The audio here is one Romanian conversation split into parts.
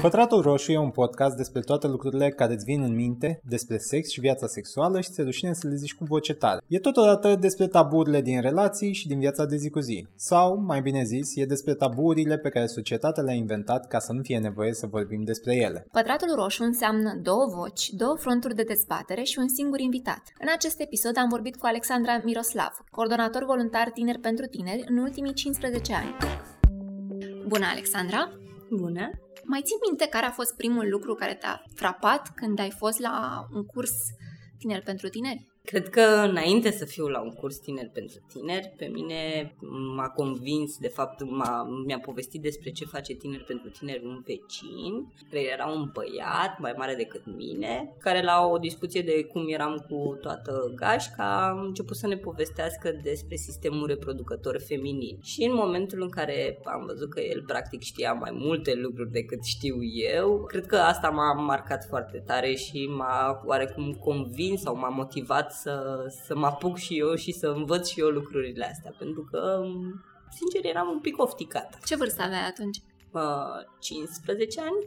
Pătratul Roșu e un podcast despre toate lucrurile care îți vin în minte despre sex și viața sexuală și ți-e rușine să le zici cu voce tare. E totodată despre taburile din relații și din viața de zi cu zi. Sau, mai bine zis, e despre taburile pe care societatea le-a inventat ca să nu fie nevoie să vorbim despre ele. Pătratul Roșu înseamnă două voci, două fronturi de dezbatere și un singur invitat. În acest episod am vorbit cu Alexandra Miroslav, coordonator voluntar tineri pentru tineri în ultimii 15 ani. Bună, Alexandra! Bună! Mai ții minte care a fost primul lucru care te-a frapat când ai fost la un curs tineri pentru tineri? Cred că înainte să fiu la un curs tineri pentru tineri, pe mine m-a convins, de fapt m-a, mi-a povestit despre ce face tineri pentru tineri un vecin, care era un băiat mai mare decât mine, care la o discuție de cum eram cu toată gașca a început să ne povestească despre sistemul reproducător feminin. Și în momentul în care am văzut că el practic știa mai multe lucruri decât știu eu, cred că asta m-a marcat foarte tare și m-a oarecum convins sau m-a motivat să, să mă apuc și eu și să învăț și eu lucrurile astea, pentru că, sincer, eram un pic ofticată. Ce vârstă aveai atunci? Uh, 15 ani.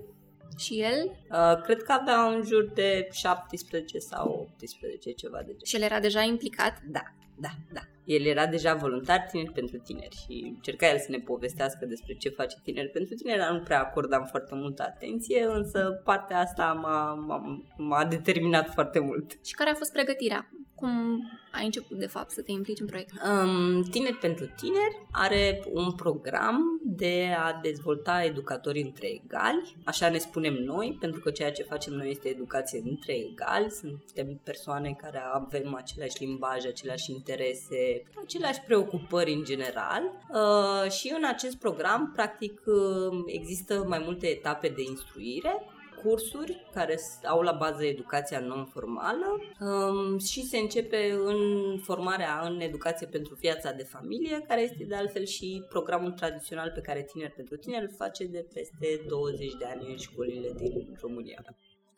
Și el? Uh, cred că avea în jur de 17 sau 18, ceva de genul. Și el era deja implicat? Da, da, da. El era deja voluntar tineri pentru tineri și încerca el să ne povestească despre ce face tineri pentru tineri, dar nu prea acordam foarte multă atenție, însă partea asta m-a, m-a, m-a determinat foarte mult. Și care a fost pregătirea? Cum ai început, de fapt, să te implici în proiect? Um, tineri pentru tineri are un program de a dezvolta educatori între egali, așa ne spunem noi, pentru că ceea ce facem noi este educație între egali, suntem persoane care avem același limbaj, aceleași interese, aceleași preocupări în general uh, și în acest program, practic, uh, există mai multe etape de instruire cursuri care au la bază educația non-formală um, și se începe în formarea în educație pentru viața de familie, care este de altfel și programul tradițional pe care Tineri pentru Tineri îl face de peste 20 de ani în școlile din România.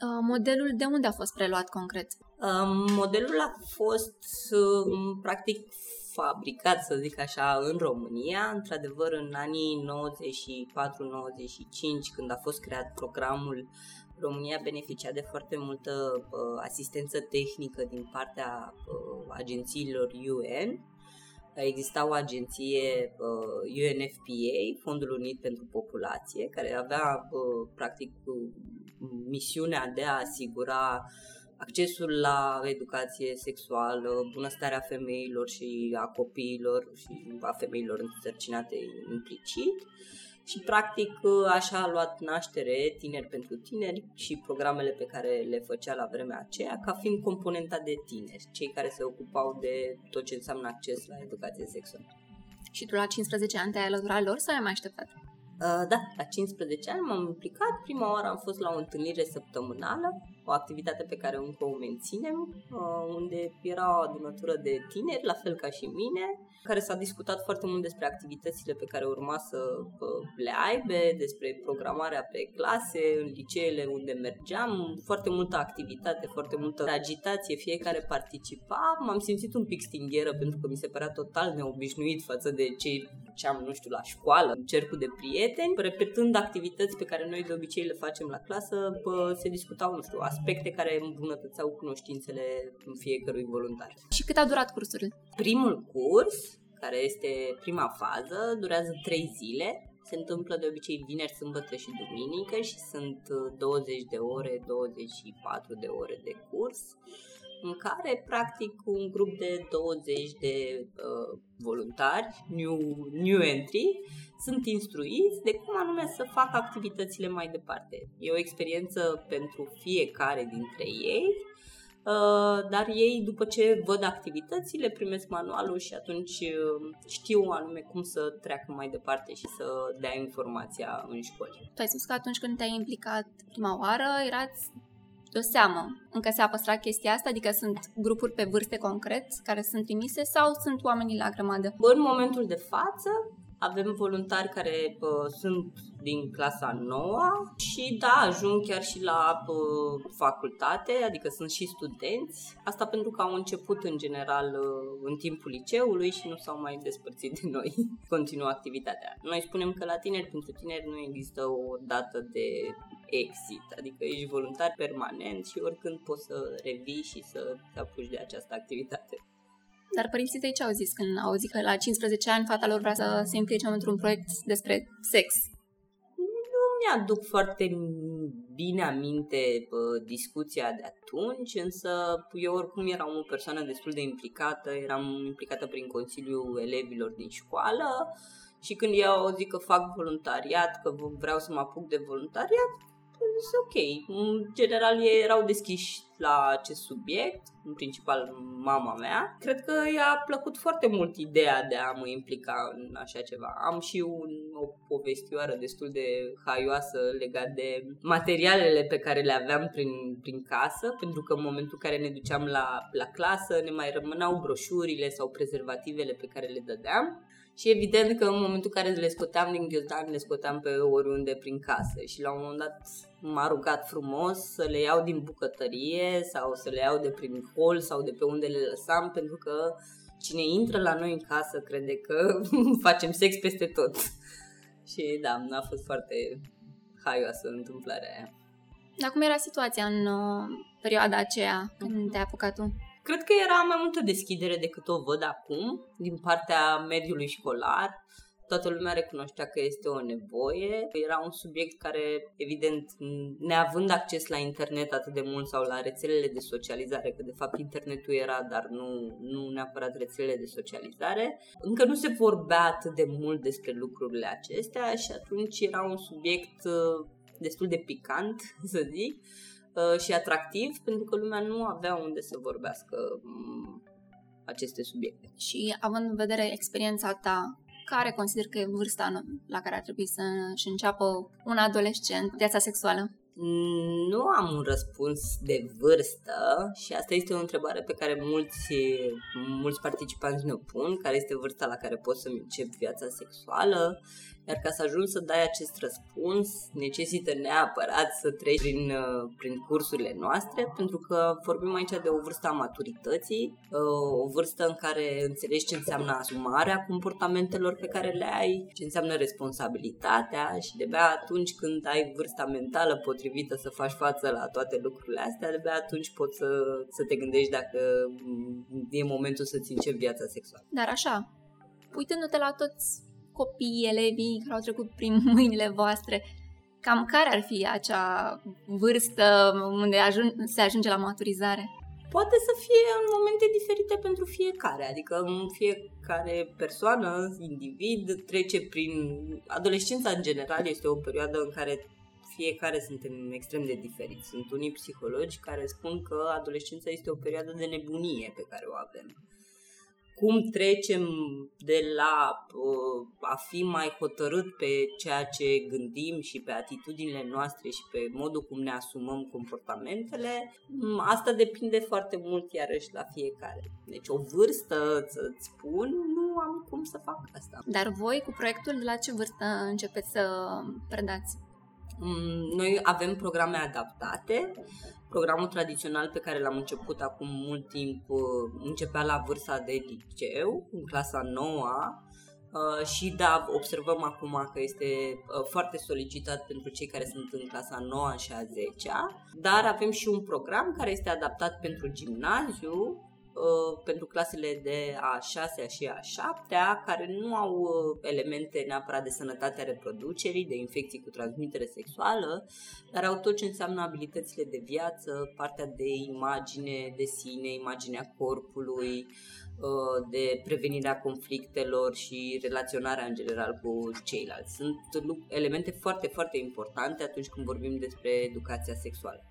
Uh, modelul de unde a fost preluat concret? Um, modelul a fost um, practic fabricat, să zic așa, în România, într-adevăr în anii 94-95, când a fost creat programul, România beneficia de foarte multă uh, asistență tehnică din partea uh, agențiilor UN. Exista o agenție uh, UNFPA, Fondul Unit pentru Populație, care avea uh, practic misiunea de a asigura uh, accesul la educație sexuală, bunăstarea femeilor și a copiilor și a femeilor însărcinate implicit. Și practic așa a luat naștere Tineri pentru Tineri și programele pe care le făcea la vremea aceea ca fiind componenta de tineri, cei care se ocupau de tot ce înseamnă acces la educație sexuală. Și tu la 15 ani te-ai alăturat lor sau ai mai așteptat? Uh, da, la 15 ani m-am implicat. Prima oară am fost la o întâlnire săptămânală, o activitate pe care încă o menținem, uh, unde era o adunătură de tineri, la fel ca și mine, care s-a discutat foarte mult despre activitățile pe care urma să uh, le aibă, despre programarea pe clase, în liceele unde mergeam, foarte multă activitate, foarte multă agitație, fiecare participa. M-am simțit un pic stingheră pentru că mi se părea total neobișnuit față de ce am, nu știu, la școală, în cercul de prieteni, repetând activități pe care noi de obicei le facem la clasă, bă, se discutau, nu știu, aspecte care îmbunătățeau cunoștințele în fiecărui voluntar. Și cât a durat cursul? Primul curs care este prima fază, durează 3 zile. Se întâmplă de obicei vineri, sâmbătă și duminică și sunt 20 uh, de ore, 24 de ore de curs în care practic un grup de 20 de uh, voluntari, new, new entry, sunt instruiți de cum anume să facă activitățile mai departe. E o experiență pentru fiecare dintre ei Uh, dar ei, după ce văd activitățile, primesc manualul și atunci uh, știu anume cum să treacă mai departe și să dea informația în școli. Tu ai spus că atunci când te-ai implicat prima oară, erați de o seamă. Încă se-a păstrat chestia asta? Adică sunt grupuri pe vârste concret care sunt trimise sau sunt oamenii la grămadă? În momentul de față avem voluntari care uh, sunt din clasa 9 și da, ajung chiar și la uh, facultate, adică sunt și studenți. Asta pentru că au început în general uh, în timpul liceului și nu s-au mai despărțit de noi. Continuă activitatea. Noi spunem că la tineri pentru tineri nu există o dată de exit, adică ești voluntar permanent și oricând poți să revii și să te apuci de această activitate. Dar părinții tăi ce au zis când au zis că la 15 ani fata lor vrea să se implice într-un proiect despre sex? Nu mi-aduc foarte bine aminte uh, discuția de atunci, însă eu oricum eram o persoană destul de implicată, eram implicată prin Consiliul Elevilor din școală și când ei au zis că fac voluntariat, că vreau să mă apuc de voluntariat, zis ok. În general ei erau deschiși la acest subiect, în principal mama mea. Cred că i-a plăcut foarte mult ideea de a mă implica în așa ceva. Am și un, o povestioară destul de haioasă legat de materialele pe care le aveam prin, prin casă, pentru că în momentul în care ne duceam la, la clasă ne mai rămâneau broșurile sau prezervativele pe care le dădeam și evident că în momentul în care le scoteam din ghiozdan, le scoteam pe oriunde prin casă. Și la un moment dat m-a rugat frumos să le iau din bucătărie sau să le iau de prin hol sau de pe unde le lăsam, pentru că cine intră la noi în casă crede că facem sex peste tot. Și da, a fost foarte haioasă întâmplarea aia. Dar cum era situația în uh, perioada aceea când te-ai apucat tu? Cred că era mai multă deschidere decât o văd acum din partea mediului școlar. Toată lumea recunoștea că este o nevoie. Era un subiect care, evident, neavând acces la internet atât de mult sau la rețelele de socializare, că de fapt internetul era, dar nu, nu neapărat rețelele de socializare, încă nu se vorbea atât de mult despre lucrurile acestea și atunci era un subiect uh, destul de picant, să zic, Uh, și atractiv pentru că lumea nu avea unde să vorbească mm, aceste subiecte. Și având în vedere experiența ta, care consider că e vârsta la care ar trebui să-și înceapă un adolescent viața sexuală? Nu am un răspuns de vârstă și asta este o întrebare pe care mulți, mulți participanți ne pun, care este vârsta la care poți să-mi încep viața sexuală. Iar ca să ajungi să dai acest răspuns, necesită neapărat să treci prin, uh, prin cursurile noastre, pentru că vorbim aici de o vârstă a maturității, uh, o vârstă în care înțelegi ce înseamnă asumarea comportamentelor pe care le ai, ce înseamnă responsabilitatea și de atunci când ai vârsta mentală potrivită să faci față la toate lucrurile astea, de atunci poți să, să te gândești dacă e momentul să-ți începi viața sexuală. Dar așa, uitându-te la toți copiii, elevii care au trecut prin mâinile voastre, cam care ar fi acea vârstă unde ajun- se ajunge la maturizare? Poate să fie în momente diferite pentru fiecare, adică fiecare persoană, individ, trece prin... Adolescența, în general, este o perioadă în care fiecare suntem extrem de diferiți. Sunt unii psihologi care spun că adolescența este o perioadă de nebunie pe care o avem cum trecem de la uh, a fi mai hotărât pe ceea ce gândim și pe atitudinile noastre și pe modul cum ne asumăm comportamentele, mm, asta depinde foarte mult iarăși la fiecare. Deci o vârstă, să-ți spun, nu am cum să fac asta. Dar voi cu proiectul de la ce vârstă începeți să predați? Mm, noi avem programe adaptate Programul tradițional pe care l-am început acum mult timp uh, începea la vârsta de liceu, în clasa 9 Uh, și da, observăm acum că este uh, foarte solicitat pentru cei care sunt în clasa 9 și a 10 dar avem și un program care este adaptat pentru gimnaziu. Uh, pentru clasele de a 6 și a 7 care nu au uh, elemente neapărat de sănătate a reproducerii, de infecții cu transmitere sexuală, dar au tot ce înseamnă abilitățile de viață, partea de imagine de sine, imaginea corpului, uh, de prevenirea conflictelor și relaționarea în general cu ceilalți. Sunt elemente foarte, foarte importante atunci când vorbim despre educația sexuală.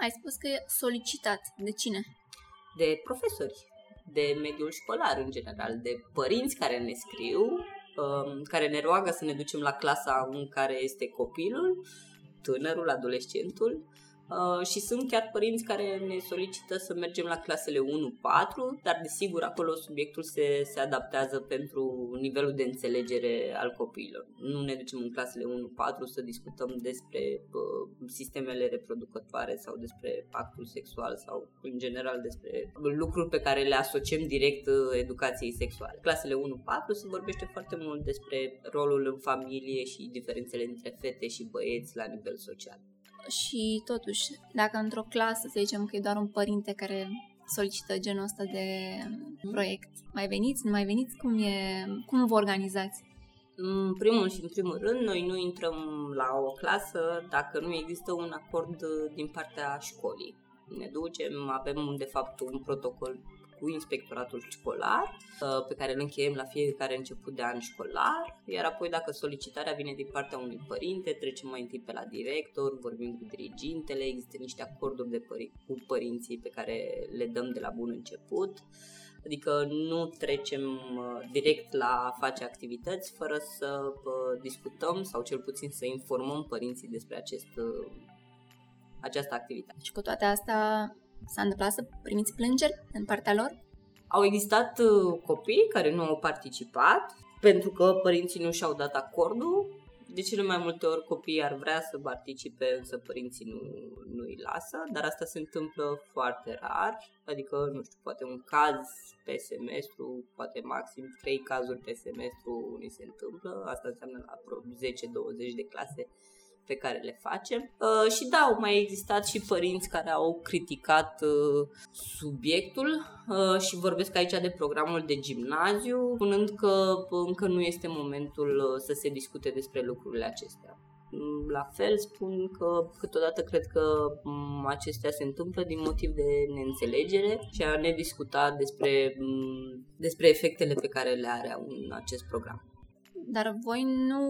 Ai spus că e solicitat. De cine? De profesori, de mediul școlar în general, de părinți care ne scriu, um, care ne roagă să ne ducem la clasa în care este copilul, tânărul, adolescentul, Uh, și sunt chiar părinți care ne solicită să mergem la clasele 1-4, dar desigur acolo subiectul se, se adaptează pentru nivelul de înțelegere al copiilor. Nu ne ducem în clasele 1-4 să discutăm despre uh, sistemele reproducătoare sau despre actul sexual sau în general despre lucruri pe care le asociem direct uh, educației sexuale. Clasele 1-4 se vorbește foarte mult despre rolul în familie și diferențele între fete și băieți la nivel social și totuși, dacă într-o clasă, să zicem că e doar un părinte care solicită genul ăsta de proiect, mai veniți, nu mai veniți? Cum, e, cum vă organizați? În primul și în primul rând, noi nu intrăm la o clasă dacă nu există un acord din partea școlii. Ne ducem, avem de fapt un protocol cu inspectoratul școlar, uh, pe care îl încheiem la fiecare început de an școlar, iar apoi dacă solicitarea vine din partea unui părinte, trecem mai întâi pe la director, vorbim cu dirigintele, există niște acorduri de pări- cu părinții pe care le dăm de la bun început, adică nu trecem uh, direct la a face activități fără să uh, discutăm sau cel puțin să informăm părinții despre acest această activitate. Și cu toate astea, S-a întâmplat să primiți plângeri în partea lor? Au existat uh, copii care nu au participat pentru că părinții nu și-au dat acordul. De cele mai multe ori copiii ar vrea să participe, însă părinții nu, nu îi lasă, dar asta se întâmplă foarte rar, adică, nu știu, poate un caz pe semestru, poate maxim 3 cazuri pe semestru ni se întâmplă, asta înseamnă la 10-20 de clase pe care le facem. Uh, și da, au mai existat și părinți care au criticat uh, subiectul uh, și vorbesc aici de programul de gimnaziu, spunând că încă nu este momentul uh, să se discute despre lucrurile acestea. Mm, la fel spun că câteodată cred că mm, acestea se întâmplă din motiv de neînțelegere și a ne discuta despre, mm, despre efectele pe care le are un acest program. Dar voi nu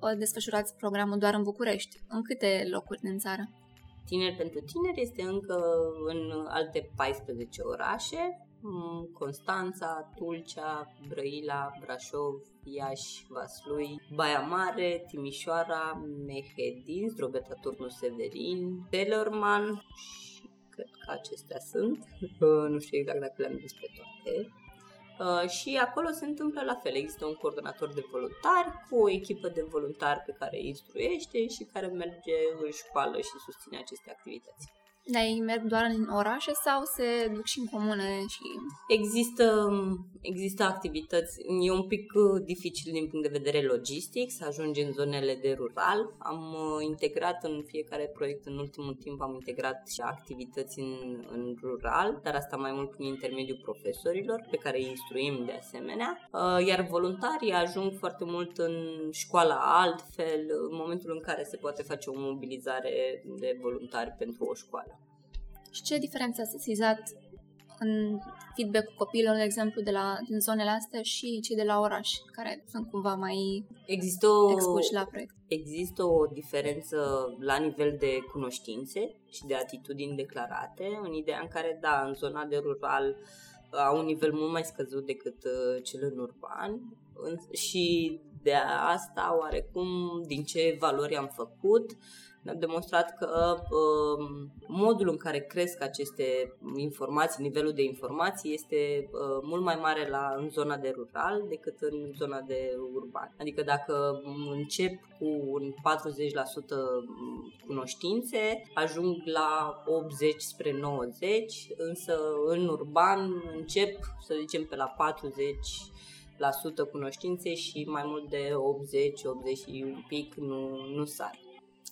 uh, desfășurați programul doar în București. În câte locuri din țară? Tineri pentru tineri este încă în alte 14 orașe, Constanța, Tulcea, Brăila, Brașov, Iași, Vaslui, Baia Mare, Timișoara, Mehedin, Drobeta Turnu Severin, Tellerman și cred că acestea sunt. Nu știu exact dacă le-am despre toate. Uh, și acolo se întâmplă la fel. Există un coordonator de voluntari cu o echipă de voluntari pe care îi instruiește și care merge în școală și susține aceste activități. Dar ei merg doar în orașe sau se duc și în comune? Și... Există, există activități. E un pic uh, dificil din punct de vedere logistic să ajungi în zonele de rural. Am uh, integrat în fiecare proiect, în ultimul timp am integrat și activități în, în rural, dar asta mai mult prin intermediul profesorilor, pe care îi instruim de asemenea. Uh, iar voluntarii ajung foarte mult în școala altfel, în momentul în care se poate face o mobilizare de voluntari pentru o școală. Și ce diferență ați sesizat în feedback-ul copiilor, de exemplu, de la, din zonele astea și cei de la oraș, care sunt cumva mai există o, expuși la proiect? Există o diferență la nivel de cunoștințe și de atitudini declarate, în ideea în care, da, în zona de rural au un nivel mult mai scăzut decât uh, cel în urban și de asta, oarecum, din ce valori am făcut, ne-am demonstrat că uh, modul în care cresc aceste informații, nivelul de informații este uh, mult mai mare la, în zona de rural decât în zona de urban. Adică dacă încep cu un 40% cunoștințe, ajung la 80 spre 90, însă în urban încep, să zicem, pe la 40 la sută cunoștințe și mai mult de 80, 80 și un pic nu, nu sar.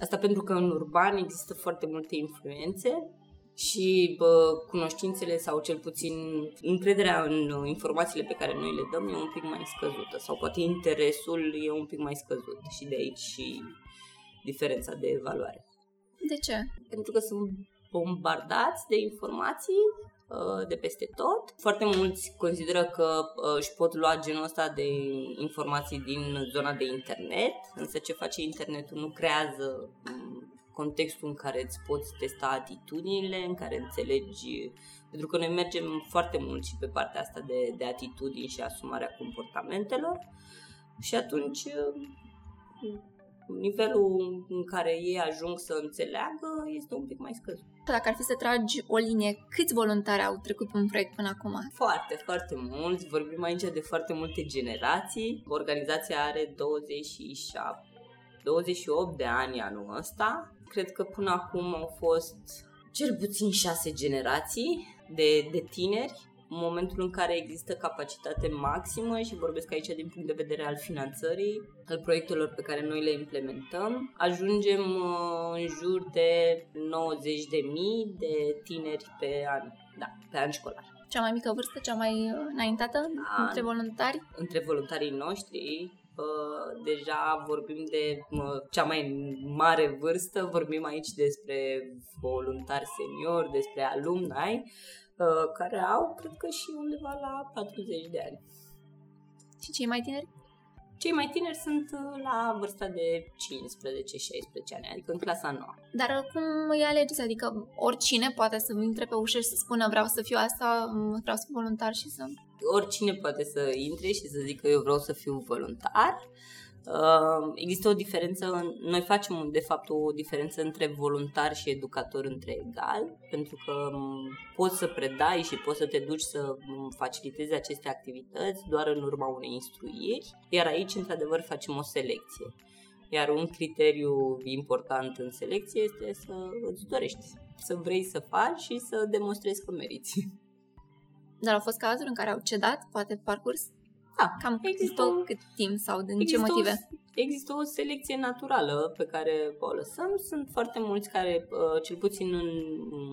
Asta pentru că în urban există foarte multe influențe și bă, cunoștințele sau cel puțin încrederea în informațiile pe care noi le dăm e un pic mai scăzută sau poate interesul e un pic mai scăzut și de aici și diferența de evaluare. De ce? Pentru că sunt bombardați de informații Uh, de peste tot. Foarte mulți consideră că uh, își pot lua genul ăsta de informații din zona de internet, însă ce face internetul nu creează um, contextul în care îți poți testa atitudinile, în care înțelegi, pentru că noi mergem foarte mult și pe partea asta de, de atitudini și asumarea comportamentelor și atunci uh, nivelul în care ei ajung să înțeleagă este un pic mai scăzut. Dacă ar fi să tragi o linie, câți voluntari au trecut pe un proiect până acum? Foarte, foarte mulți. Vorbim aici de foarte multe generații. Organizația are 27, 28 de ani anul ăsta. Cred că până acum au fost cel puțin șase generații de, de tineri în momentul în care există capacitate maximă și vorbesc aici din punct de vedere al finanțării, al proiectelor pe care noi le implementăm, ajungem uh, în jur de 90.000 de tineri pe an, da, pe an școlar. Cea mai mică vârstă, cea mai înaintată da, între voluntari? Între voluntarii noștri, Uh, deja vorbim de uh, cea mai mare vârstă, vorbim aici despre voluntari seniori, despre alumni, Uh, care au, cred că și undeva la 40 de ani. Și cei mai tineri? Cei mai tineri sunt uh, la vârsta de 15-16 ani, adică în clasa 9. Dar uh, cum îi alegeți? Adică oricine poate să intre pe ușă și să spună vreau să fiu asta, mm, vreau să fiu voluntar și să... Oricine poate să intre și să zică eu vreau să fiu voluntar. Există o diferență, noi facem de fapt o diferență între voluntar și educator între egal, pentru că poți să predai și poți să te duci să facilitezi aceste activități doar în urma unei instruiri, iar aici într-adevăr facem o selecție. Iar un criteriu important în selecție este să îți dorești, să vrei să faci și să demonstrezi că meriți. Dar au fost cazuri în care au cedat, poate parcurs? Da, Cam există o, cât timp sau din ce motive? O, există o selecție naturală pe care o lăsăm. Sunt foarte mulți care, uh, cel puțin în,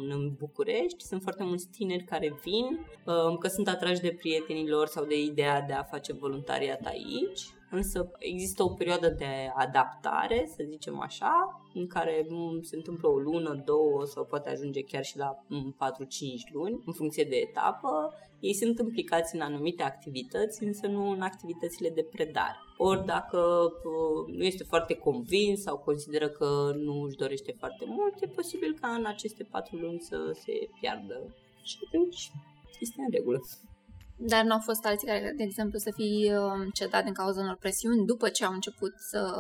în București, sunt foarte mulți tineri care vin, uh, că sunt atrași de prietenii lor sau de ideea de a face voluntariat aici însă există o perioadă de adaptare, să zicem așa, în care se întâmplă o lună, două sau poate ajunge chiar și la 4-5 luni, în funcție de etapă. Ei sunt implicați în anumite activități, însă nu în activitățile de predare. Ori dacă uh, nu este foarte convins sau consideră că nu își dorește foarte mult, e posibil ca în aceste patru luni să se piardă și atunci este în regulă. Dar nu au fost alții care, de exemplu, să fi um, cedat din cauza unor presiuni după ce au început să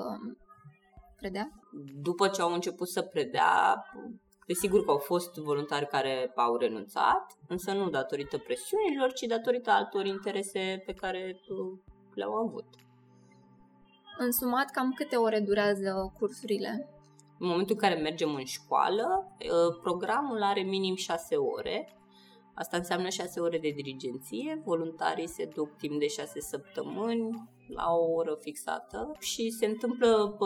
predea? După ce au început să predea, desigur că au fost voluntari care au renunțat, însă nu datorită presiunilor, ci datorită altor interese pe care uh, le-au avut. În sumat, cam câte ore durează cursurile? În momentul în care mergem în școală, uh, programul are minim 6 ore, Asta înseamnă 6 ore de dirigenție, voluntarii se duc timp de 6 săptămâni la o oră fixată și se întâmplă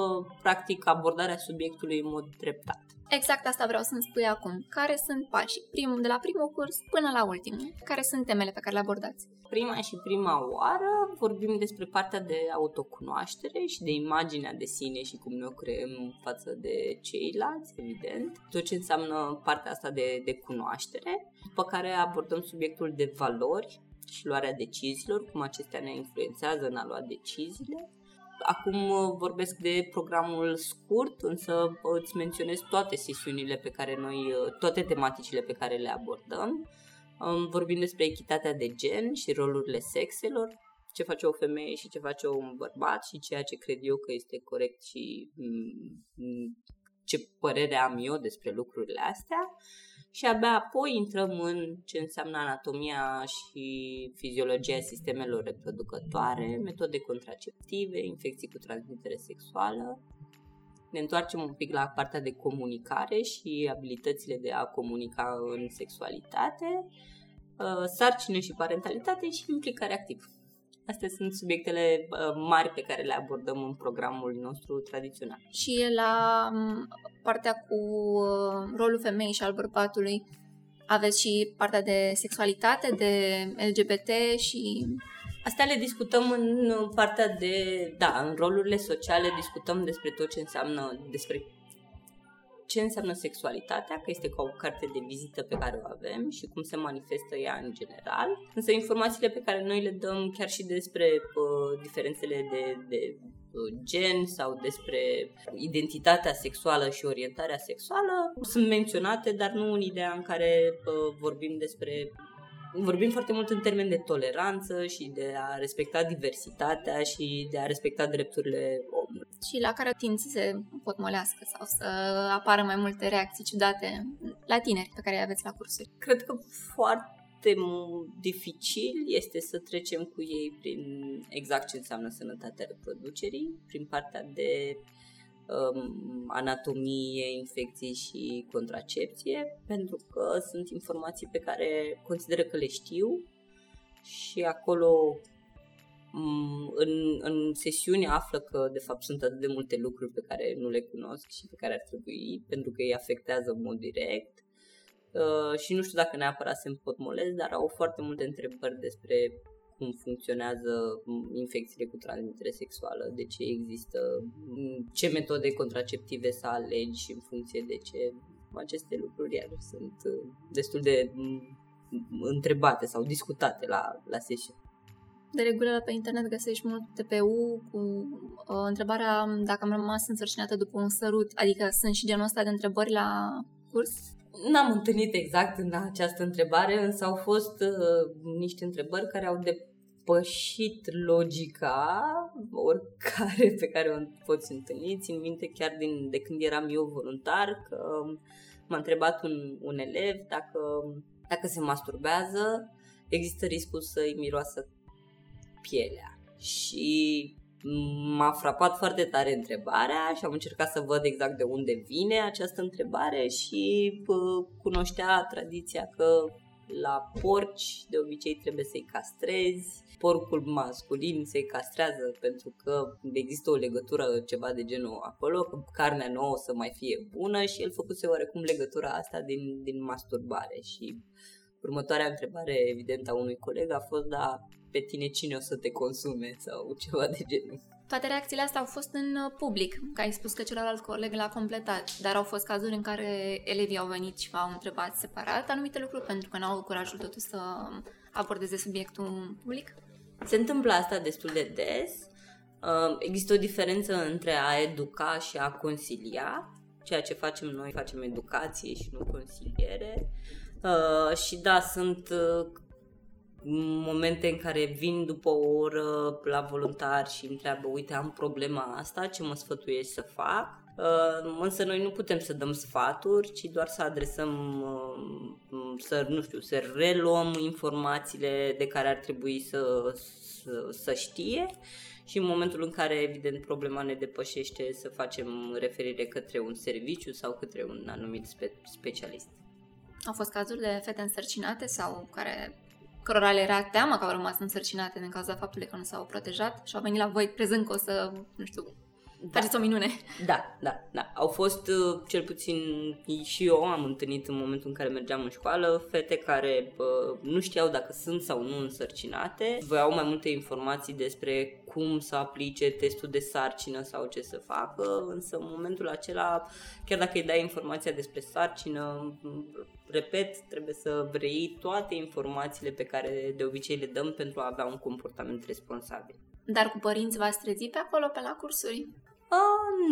practic abordarea subiectului în mod treptat. Exact asta vreau să-mi spui acum. Care sunt pașii? Primul, de la primul curs până la ultimul. Care sunt temele pe care le abordați? Prima și prima oară vorbim despre partea de autocunoaștere și de imaginea de sine și cum ne o creăm față de ceilalți, evident. Tot ce înseamnă partea asta de, de cunoaștere. După care abordăm subiectul de valori și luarea deciziilor, cum acestea ne influențează în a lua deciziile. Acum uh, vorbesc de programul scurt, însă uh, îți menționez toate sesiunile pe care noi, uh, toate tematicile pe care le abordăm. Um, vorbim despre echitatea de gen și rolurile sexelor, ce face o femeie și ce face un bărbat și ceea ce cred eu că este corect și mm, mm, ce părere am eu despre lucrurile astea și abia apoi intrăm în ce înseamnă anatomia și fiziologia sistemelor reproducătoare, metode contraceptive, infecții cu transmitere sexuală. Ne întoarcem un pic la partea de comunicare și abilitățile de a comunica în sexualitate, uh, sarcină și parentalitate și implicare activă. Astea sunt subiectele uh, mari pe care le abordăm în programul nostru tradițional. Și la partea cu uh, rolul femeii și al bărbatului aveți și partea de sexualitate, de LGBT și... Astea le discutăm în partea de, da, în rolurile sociale discutăm despre tot ce înseamnă, despre ce înseamnă sexualitatea, că este ca o carte de vizită pe care o avem și cum se manifestă ea în general. Însă informațiile pe care noi le dăm chiar și despre uh, diferențele de, de uh, gen sau despre identitatea sexuală și orientarea sexuală sunt menționate, dar nu în ideea în care uh, vorbim despre vorbim foarte mult în termen de toleranță și de a respecta diversitatea și de a respecta drepturile omului. Și la care tind să se potmolească sau să apară mai multe reacții ciudate la tineri pe care îi aveți la cursuri? Cred că foarte dificil este să trecem cu ei prin exact ce înseamnă sănătatea reproducerii, prin partea de um, anatomie, infecții și contracepție, pentru că sunt informații pe care consideră că le știu și acolo Mm, în, în sesiune află că de fapt sunt atât de multe lucruri pe care nu le cunosc și pe care ar trebui pentru că îi afectează în mod direct uh, și nu știu dacă neapărat se împotmolesc, dar au foarte multe întrebări despre cum funcționează infecțiile cu transmitere sexuală, de ce există, ce metode contraceptive să alegi în funcție de ce aceste lucruri iar sunt uh, destul de întrebate sau discutate la, la sesiune. De regulă pe internet găsești mult TPU cu uh, întrebarea dacă am rămas însărcinată după un sărut, adică sunt și genul ăsta de întrebări la curs? N-am întâlnit exact în această întrebare, însă au fost uh, niște întrebări care au depășit logica oricare pe care o poți întâlni. Țin minte chiar din, de când eram eu voluntar că m-a întrebat un, un elev dacă, dacă se masturbează, există riscul să-i miroasă pielea. Și m-a frapat foarte tare întrebarea și am încercat să văd exact de unde vine această întrebare și pă, cunoștea tradiția că la porci de obicei trebuie să-i castrezi, porcul masculin se castrează pentru că există o legătură ceva de genul acolo, că carnea nouă să mai fie bună și el făcuse oarecum legătura asta din, din masturbare și următoarea întrebare evident a unui coleg a fost da, pe tine cine o să te consume sau ceva de genul. Toate reacțiile astea au fost în uh, public, că ai spus că celălalt coleg l-a completat, dar au fost cazuri în care elevii au venit și v-au întrebat separat anumite lucruri pentru că n-au avut curajul totuși să abordeze subiectul în public? Se întâmplă asta destul de des. Uh, există o diferență între a educa și a consilia. Ceea ce facem noi, facem educație și nu consiliere. Uh, și da, sunt momente în care vin după o oră la voluntar și întreabă, uite, am problema asta, ce mă sfătuiești să fac? Uh, însă noi nu putem să dăm sfaturi, ci doar să adresăm, uh, să, nu știu, să reluăm informațiile de care ar trebui să, să, să știe și în momentul în care, evident, problema ne depășește, să facem referire către un serviciu sau către un anumit spe- specialist. Au fost cazuri de fete însărcinate sau care cărora le era teamă că au rămas însărcinate din cauza faptului că nu s-au protejat și au venit la voi crezând că o să, nu știu, da. faceți o minune. Da, da, da. Au fost, uh, cel puțin și eu am întâlnit în momentul în care mergeam în școală, fete care bă, nu știau dacă sunt sau nu însărcinate, voiau mai multe informații despre cum să aplice testul de sarcină sau ce să facă, însă în momentul acela, chiar dacă îi dai informația despre sarcină, repet, trebuie să vrei toate informațiile pe care de obicei le dăm pentru a avea un comportament responsabil. Dar cu părinți v-ați trezit pe acolo, pe la cursuri? A,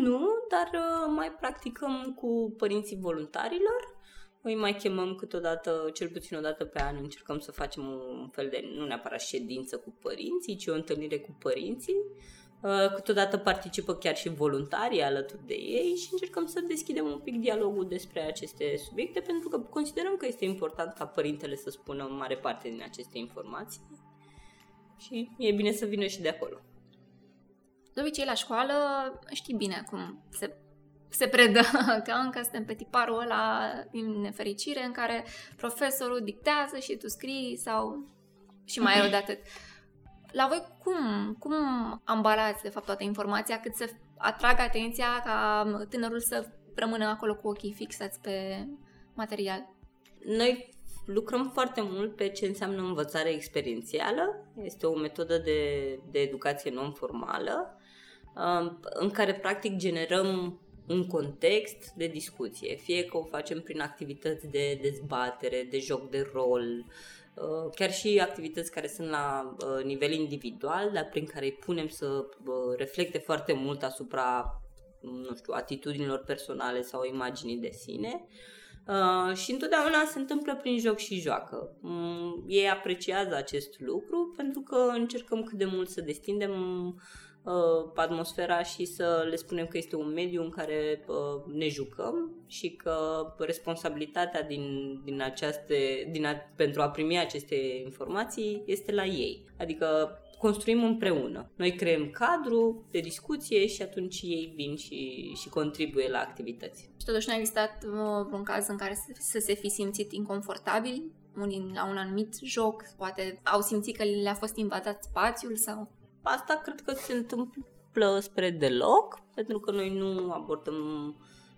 nu, dar uh, mai practicăm cu părinții voluntarilor. Îi mai chemăm câteodată, cel puțin o dată pe an, încercăm să facem un fel de, nu neapărat ședință cu părinții, ci o întâlnire cu părinții. Uh, câteodată participă chiar și voluntarii alături de ei și încercăm să deschidem un pic dialogul despre aceste subiecte pentru că considerăm că este important ca părintele să spună o mare parte din aceste informații și e bine să vină și de acolo. De obicei, la școală știi bine cum se, se predă, că încă suntem pe tiparul ăla din nefericire în care profesorul dictează și tu scrii sau și mai rău de atât. La voi cum, cum ambalați de fapt toată informația cât să atragă atenția ca tânărul să rămână acolo cu ochii fixați pe material? Noi lucrăm foarte mult pe ce înseamnă învățare experiențială. Este o metodă de, de educație non-formală um, în care practic generăm un context de discuție, fie că o facem prin activități de dezbatere, de joc de rol, uh, chiar și activități care sunt la uh, nivel individual, dar prin care îi punem să uh, reflecte foarte mult asupra, nu știu, atitudinilor personale sau imaginii de sine. Uh, și întotdeauna se întâmplă prin joc și joacă. Um, ei apreciază acest lucru pentru că încercăm cât de mult să destindem uh, atmosfera și să le spunem că este un mediu în care uh, ne jucăm și că responsabilitatea din, din aceste, din a, pentru a primi aceste informații este la ei. Adică construim împreună. Noi creăm cadru de discuție și atunci ei vin și, și contribuie la activități. Și totuși nu a existat uh, vreun caz în care să, să se fi simțit inconfortabil unii la un anumit joc, poate au simțit că le-a fost invadat spațiul sau... Asta cred că se întâmplă spre deloc, pentru că noi nu abordăm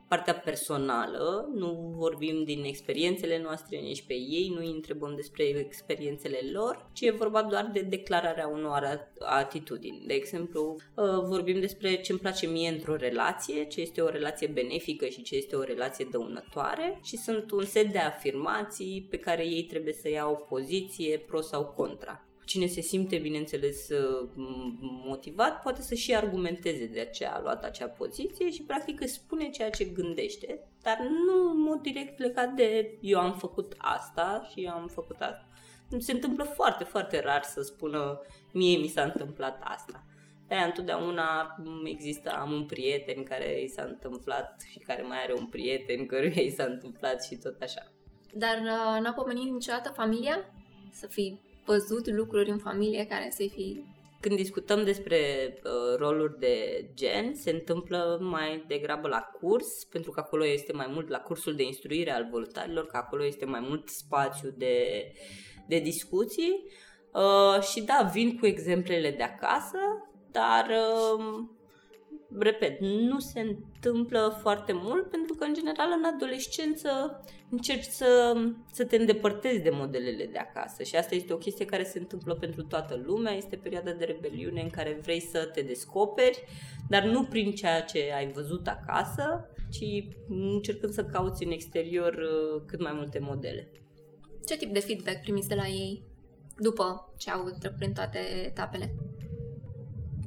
partea personală, nu vorbim din experiențele noastre nici pe ei, nu îi întrebăm despre experiențele lor, ci e vorba doar de declararea unor atitudini. De exemplu, uh, vorbim despre ce îmi place mie într-o relație, ce este o relație benefică și ce este o relație dăunătoare și sunt un set de afirmații pe care ei trebuie să iau o poziție pro sau contra. Cine se simte, bineînțeles, uh, motivat, poate să și argumenteze de ce a luat acea poziție și, practic, îți spune ceea ce gândește, dar nu în mod direct legat de eu am făcut asta și eu am făcut asta. Se întâmplă foarte, foarte rar să spună mie mi s-a întâmplat asta. de întotdeauna există, am un prieten care i s-a întâmplat și care mai are un prieten căruia i s-a întâmplat și tot așa. Dar uh, n-a pomenit niciodată familia? Să fii văzut lucruri în familie care să fi când discutăm despre uh, roluri de gen, se întâmplă mai degrabă la curs, pentru că acolo este mai mult la cursul de instruire al voluntarilor, că acolo este mai mult spațiu de, de discuții. Uh, și da, vin cu exemplele de acasă, dar uh, repet, nu se întâmplă foarte mult pentru că, în general, în adolescență încerci să, să te îndepărtezi de modelele de acasă și asta este o chestie care se întâmplă pentru toată lumea, este perioada de rebeliune în care vrei să te descoperi, dar nu prin ceea ce ai văzut acasă, ci încercând să cauți în exterior uh, cât mai multe modele. Ce tip de feedback primiți de la ei după ce au trecut prin toate etapele?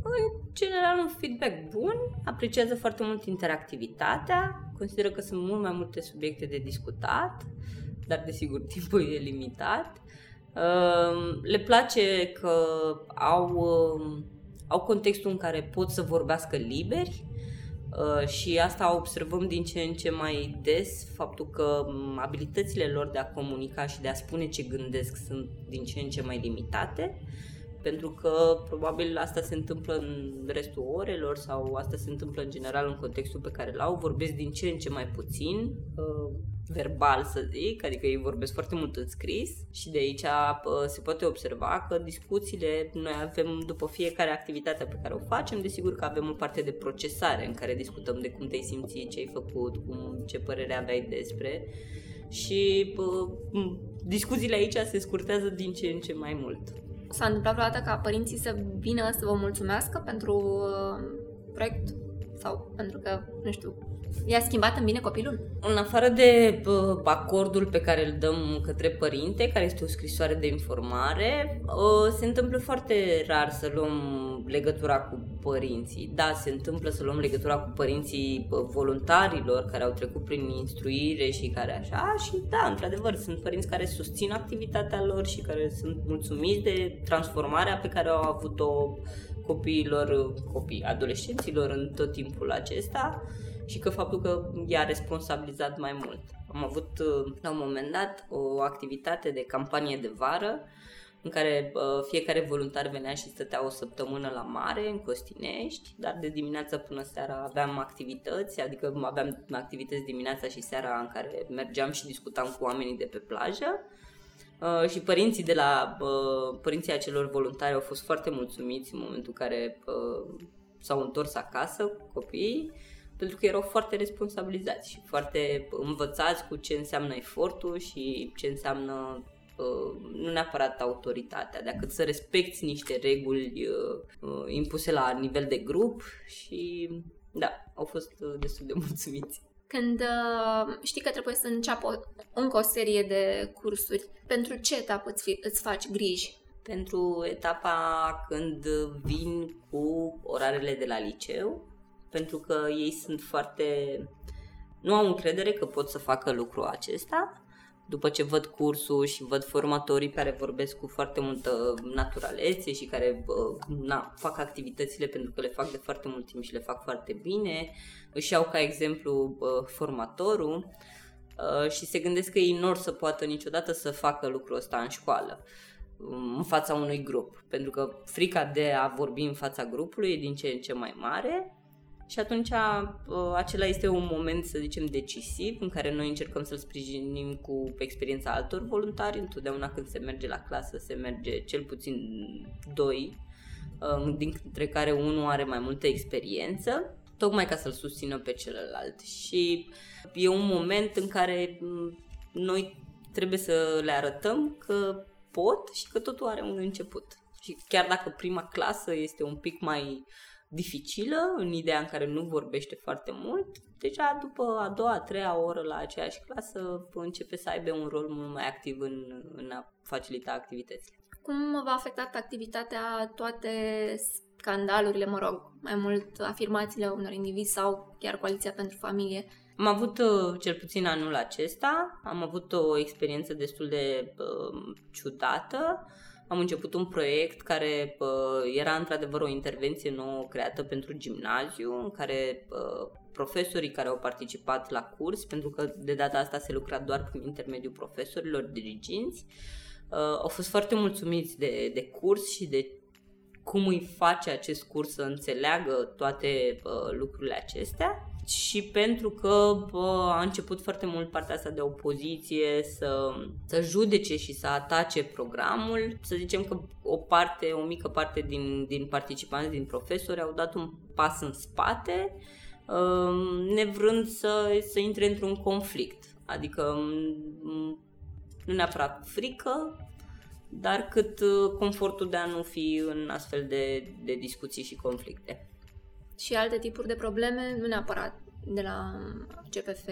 în general un feedback bun, apreciază foarte mult interactivitatea, consideră că sunt mult mai multe subiecte de discutat, dar desigur timpul e limitat. Ehm, le place că au, ehm, au contextul în care pot să vorbească liberi ehm, și asta observăm din ce în ce mai des, faptul că abilitățile lor de a comunica și de a spune ce gândesc sunt din ce în ce mai limitate pentru că probabil asta se întâmplă în restul orelor sau asta se întâmplă în general în contextul pe care l-au, vorbesc din ce în ce mai puțin, uh, verbal să zic, adică ei vorbesc foarte mult în scris și de aici uh, se poate observa că discuțiile noi avem după fiecare activitate pe care o facem, desigur că avem o parte de procesare în care discutăm de cum te-ai simțit, ce ai făcut, cum, ce părere aveai despre și uh, discuțiile aici se scurtează din ce în ce mai mult. S-a întâmplat vreodată ca părinții să vină să vă mulțumească pentru uh, proiect? Sau pentru că, nu știu, i-a schimbat în bine copilul? În afară de uh, acordul pe care îl dăm către părinte, care este o scrisoare de informare, uh, se întâmplă foarte rar să luăm legătura cu părinții. Da, se întâmplă să luăm legătura cu părinții uh, voluntarilor care au trecut prin instruire și care așa și da, într-adevăr, sunt părinți care susțin activitatea lor și care sunt mulțumiți de transformarea pe care au avut-o copiilor, copii, adolescenților în tot timpul acesta și că faptul că i-a responsabilizat mai mult. Am avut uh, la un moment dat o activitate de campanie de vară în care uh, fiecare voluntar venea și stătea o săptămână la mare, în Costinești, dar de dimineața până seara aveam activități, adică aveam activități dimineața și seara în care mergeam și discutam cu oamenii de pe plajă. Uh, și părinții de la uh, părinții acelor voluntari au fost foarte mulțumiți în momentul în care uh, s-au întors acasă cu copiii pentru că erau foarte responsabilizați și foarte învățați cu ce înseamnă efortul și ce înseamnă uh, nu neapărat autoritatea, decât să respecti niște reguli uh, uh, impuse la nivel de grup și da, au fost uh, destul de mulțumiți. Când uh, știi că trebuie să înceapă încă o serie de cursuri, pentru ce etapă îți, fi, îți faci griji? Pentru etapa când vin cu orarele de la liceu, pentru că ei sunt foarte... nu au încredere că pot să facă lucrul acesta, după ce văd cursul și văd formatorii care vorbesc cu foarte multă naturalețe și care na, fac activitățile pentru că le fac de foarte mult timp și le fac foarte bine, își iau ca exemplu formatorul și se gândesc că ei nu or să poată niciodată să facă lucrul ăsta în școală în fața unui grup, pentru că frica de a vorbi în fața grupului e din ce în ce mai mare și atunci uh, acela este un moment, să zicem, decisiv în care noi încercăm să-l sprijinim cu experiența altor voluntari. Întotdeauna când se merge la clasă se merge cel puțin doi, uh, dintre care unul are mai multă experiență, tocmai ca să-l susțină pe celălalt. Și e un moment în care mm, noi trebuie să le arătăm că pot și că totul are un început. Și chiar dacă prima clasă este un pic mai dificilă, în ideea în care nu vorbește foarte mult, deja după a doua, a treia oră la aceeași clasă începe să aibă un rol mult mai activ în, în a facilita activitățile. Cum v-a afectat activitatea toate scandalurile, mă rog, mai mult afirmațiile unor indivizi sau chiar Coaliția pentru Familie? Am avut, uh, cel puțin anul acesta, am avut o experiență destul de uh, ciudată. Am început un proiect care uh, era într-adevăr o intervenție nouă creată pentru gimnaziu, în care uh, profesorii care au participat la curs, pentru că de data asta se lucra doar prin intermediul profesorilor diriginți, uh, au fost foarte mulțumiți de, de curs și de cum îi face acest curs să înțeleagă toate uh, lucrurile acestea și pentru că bă, a început foarte mult partea asta de opoziție să, să judece și să atace programul, să zicem că o parte, o mică parte din, din participanți, din profesori au dat un pas în spate, um, nevrând să, să intre într-un conflict. Adică nu neapărat frică, dar cât uh, confortul de a nu fi în astfel de, de discuții și conflicte și alte tipuri de probleme, nu neapărat de la CPF,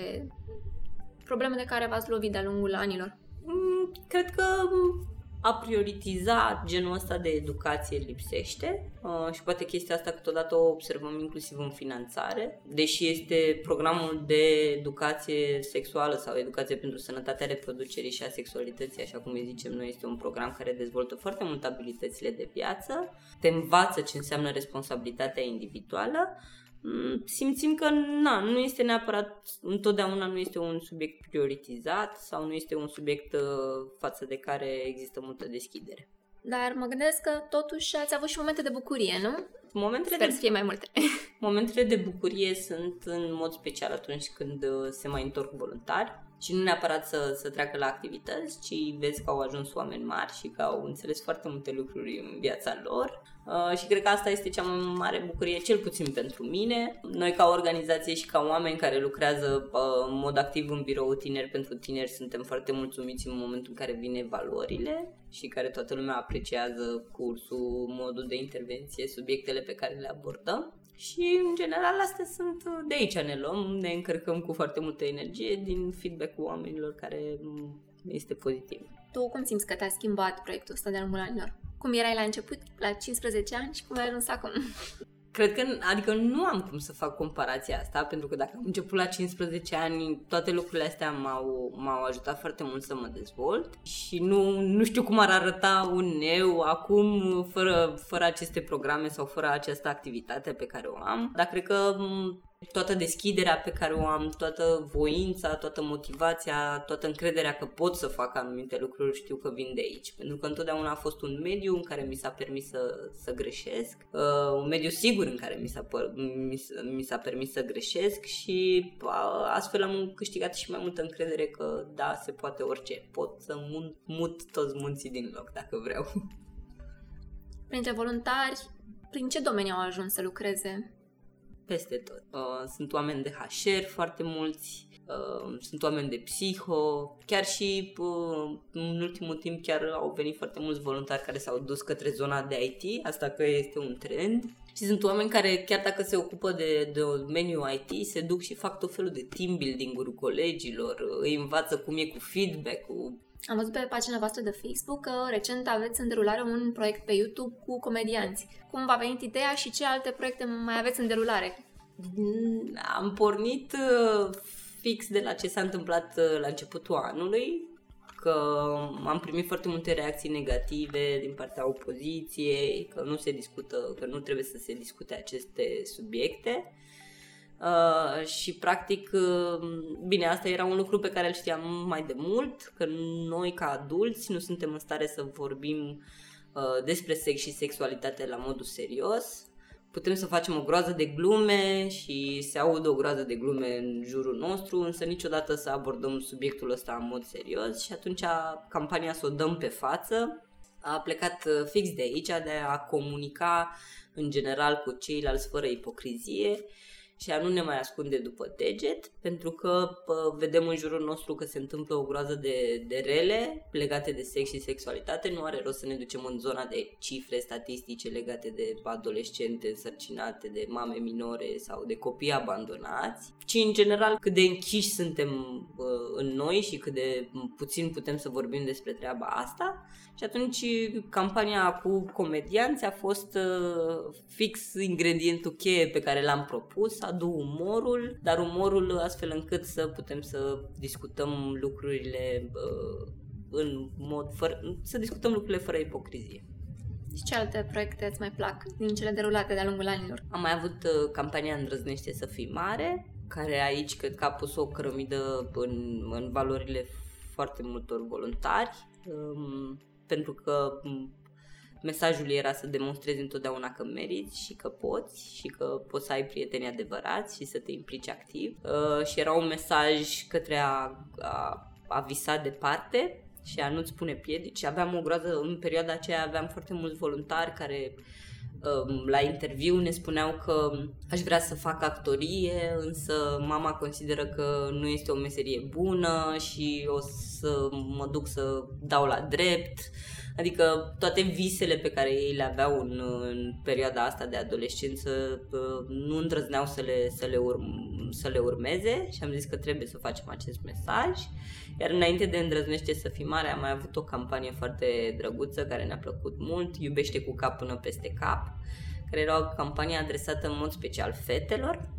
probleme de care v-ați lovit de-a lungul anilor? Mm, cred că a prioritiza genul ăsta de educație lipsește uh, și poate chestia asta câteodată o observăm inclusiv în finanțare, deși este programul de educație sexuală sau educație pentru sănătatea reproducerii și a sexualității, așa cum îi zicem noi, este un program care dezvoltă foarte mult abilitățile de viață, te învață ce înseamnă responsabilitatea individuală, Mm, simțim că na, nu este neapărat, întotdeauna nu este un subiect prioritizat sau nu este un subiect uh, față de care există multă deschidere. Dar mă gândesc că totuși ați avut și momente de bucurie, nu? Momentele Sper de... să fie mai multe. Momentele de bucurie sunt în mod special atunci când uh, se mai întorc voluntari și nu neapărat să, să treacă la activități, ci vezi că au ajuns oameni mari și că au înțeles foarte multe lucruri în viața lor uh, și cred că asta este cea mai mare bucurie, cel puțin pentru mine. Noi ca organizație și ca oameni care lucrează uh, în mod activ în birou tineri pentru tineri suntem foarte mulțumiți în momentul în care vine valorile și care toată lumea apreciază cursul, modul de intervenție, subiectele pe care le abordăm. Și, în general, astea sunt uh, de aici ne luăm, ne încărcăm cu foarte multă energie din feedback-ul oamenilor care mm, este pozitiv. Tu cum simți că te-a schimbat proiectul ăsta de-a lungul anilor? Cum erai la început, la 15 ani și cum ai ajuns acum? Cred că, adică nu am cum să fac comparația asta, pentru că dacă am început la 15 ani, toate lucrurile astea m-au, m-au ajutat foarte mult să mă dezvolt și nu, nu știu cum ar arăta un eu acum fără, fără aceste programe sau fără această activitate pe care o am, dar cred că toată deschiderea pe care o am, toată voința, toată motivația, toată încrederea că pot să fac anumite lucruri, știu că vin de aici. Pentru că întotdeauna a fost un mediu în care mi s-a permis să, să greșesc, uh, un mediu sigur în care mi s-a, mi, mi s-a permis să greșesc și uh, astfel am câștigat și mai multă încredere că da, se poate orice. Pot să mut, mut toți munții din loc dacă vreau. Printre voluntari, prin ce domenii au ajuns să lucreze? Peste tot. Uh, sunt oameni de HR foarte mulți, uh, sunt oameni de psiho, chiar și uh, în ultimul timp chiar au venit foarte mulți voluntari care s-au dus către zona de IT, asta că este un trend. Și sunt oameni care, chiar dacă se ocupă de, de domeniul IT, se duc și fac tot felul de team building-uri colegilor, îi învață cum e cu feedback-ul, am văzut pe pagina voastră de Facebook că recent aveți în derulare un proiect pe YouTube cu comedianți. Cum v-a venit ideea și ce alte proiecte mai aveți în derulare? Am pornit uh, fix de la ce s-a întâmplat uh, la începutul anului că am primit foarte multe reacții negative din partea opoziției, că nu se discută, că nu trebuie să se discute aceste subiecte. Uh, și practic, uh, bine, asta era un lucru pe care îl știam mai de mult, că noi ca adulți nu suntem în stare să vorbim uh, despre sex și sexualitate la modul serios. Putem să facem o groază de glume și se audă o groază de glume în jurul nostru, însă niciodată să abordăm subiectul ăsta în mod serios și atunci campania să o dăm pe față. A plecat uh, fix de aici, de a comunica în general cu ceilalți fără ipocrizie și a nu ne mai ascunde după deget, pentru că pă, vedem în jurul nostru că se întâmplă o groază de, de rele legate de sex și sexualitate. Nu are rost să ne ducem în zona de cifre statistice legate de adolescente însărcinate, de mame minore sau de copii abandonați, ci în general cât de închiși suntem pă, în noi și cât de puțin putem să vorbim despre treaba asta. Și atunci campania cu comedianți a fost uh, fix ingredientul cheie pe care l-am propus, adu umorul, dar umorul astfel încât să putem să discutăm lucrurile uh, în mod fără, să discutăm lucrurile fără ipocrizie. Și ce alte proiecte îți mai plac din cele derulate de-a lungul anilor? Am mai avut uh, campania Îndrăznește să fii mare, care aici cred că a pus o cărămidă în, în valorile foarte multor voluntari. Um, pentru că mesajul era să demonstrezi întotdeauna că meriți și că poți și că poți să ai prieteni adevărați și să te implici activ. Uh, și era un mesaj către a, a, a visa departe și a nu-ți pune piedici. Aveam o groază, în perioada aceea aveam foarte mulți voluntari care um, la interviu ne spuneau că aș vrea să fac actorie, însă mama consideră că nu este o meserie bună și o să mă duc să dau la drept. Adică toate visele pe care ei le aveau în, în perioada asta de adolescență nu îndrăzneau să le, să, le urm, să le urmeze și am zis că trebuie să facem acest mesaj. Iar înainte de îndrăznește să fii mare am mai avut o campanie foarte drăguță care ne-a plăcut mult, Iubește cu cap până peste cap, care era o campanie adresată în mod special fetelor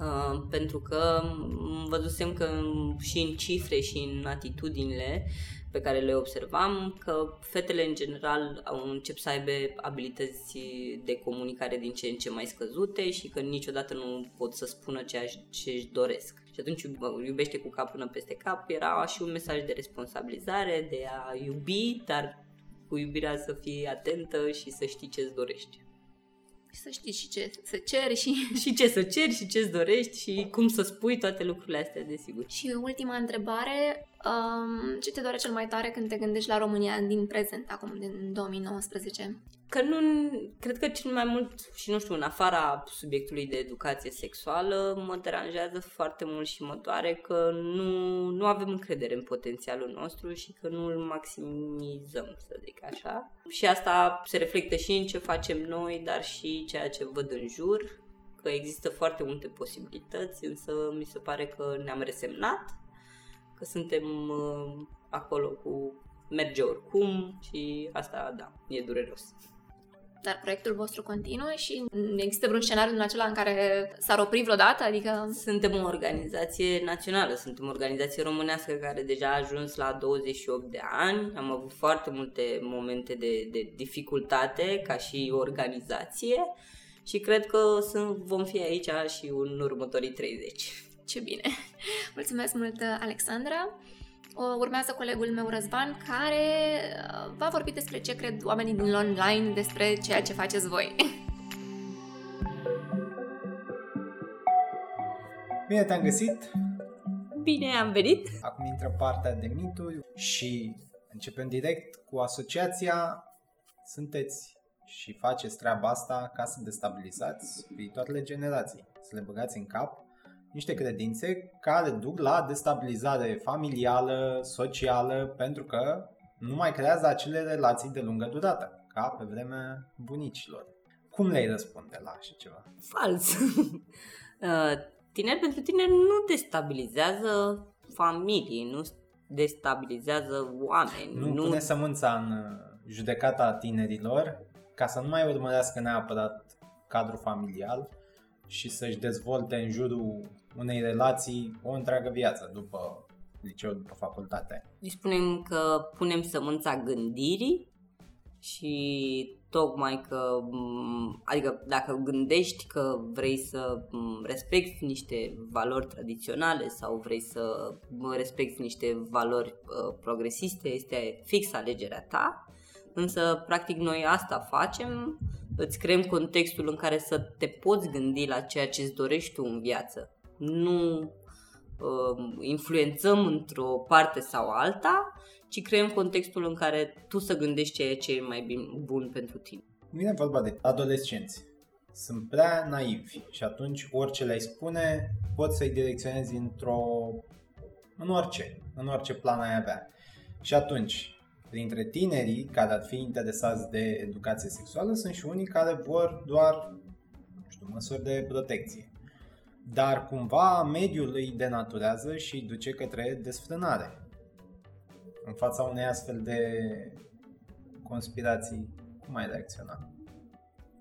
Uh, pentru că văzusem că și în cifre și în atitudinile pe care le observam, că fetele în general au încep să aibă abilități de comunicare din ce în ce mai scăzute și că niciodată nu pot să spună ce, aș, ce își doresc. Și atunci iubește cu cap până peste cap era și un mesaj de responsabilizare, de a iubi, dar cu iubirea să fii atentă și să știi ce îți dorești să știi și ce să ceri și... și ce să ceri și ce-ți dorești și cum să spui toate lucrurile astea, desigur. Și ultima întrebare, um, ce te doare cel mai tare când te gândești la România din prezent, acum, din 2019? Că nu, cred că cel mai mult, și nu știu, în afara subiectului de educație sexuală, mă deranjează foarte mult și mă doare că nu, nu avem încredere în potențialul nostru și că nu îl maximizăm, să zic așa. Și asta se reflectă și în ce facem noi, dar și ceea ce văd în jur, că există foarte multe posibilități, însă mi se pare că ne-am resemnat, că suntem uh, acolo cu merge oricum și asta, da, e dureros. Dar proiectul vostru continuă și există vreun scenariu în acela în care s-ar opri vreodată? Adică... Suntem o organizație națională, suntem o organizație românească care deja a ajuns la 28 de ani. Am avut foarte multe momente de, de dificultate ca și organizație și cred că sunt, vom fi aici și în următorii 30. Ce bine! Mulțumesc mult, Alexandra! urmează colegul meu Răzvan, care uh, va vorbi despre ce cred oamenii din online despre ceea ce faceți voi. Bine te-am găsit! Bine am venit! Acum intră partea de mituri și începem direct cu asociația. Sunteți și faceți treaba asta ca să destabilizați viitoarele generații, să le băgați în cap niște credințe care duc la destabilizare familială, socială, pentru că nu mai creează acele relații de lungă durată, ca pe vremea bunicilor. Cum le-ai răspunde la așa ceva? Fals. Uh, tineri pentru tine nu destabilizează familii, nu destabilizează oameni. Nu, nu... pune sămânța în judecata tinerilor ca să nu mai urmărească neapărat cadrul familial și să-și dezvolte în jurul unei relații o întreagă viață după liceu după facultate? Îi spunem că punem sămânța gândirii și tocmai că, adică dacă gândești că vrei să respecti niște valori tradiționale sau vrei să respecti niște valori uh, progresiste, este fix alegerea ta, însă practic noi asta facem, îți creăm contextul în care să te poți gândi la ceea ce îți dorești tu în viață. Nu uh, influențăm într-o parte sau alta, ci creăm contextul în care tu să gândești ceea ce e mai bun pentru tine. Vine vorba de adolescenți. Sunt prea naivi și atunci orice le-ai spune poți să-i direcționezi într-o... în orice, în orice plan ai avea. Și atunci, printre tinerii care ar fi interesați de educație sexuală, sunt și unii care vor doar, nu știu, măsuri de protecție. Dar cumva mediul îi denaturează și duce către desfrânare în fața unei astfel de conspirații, cum ai reacționa?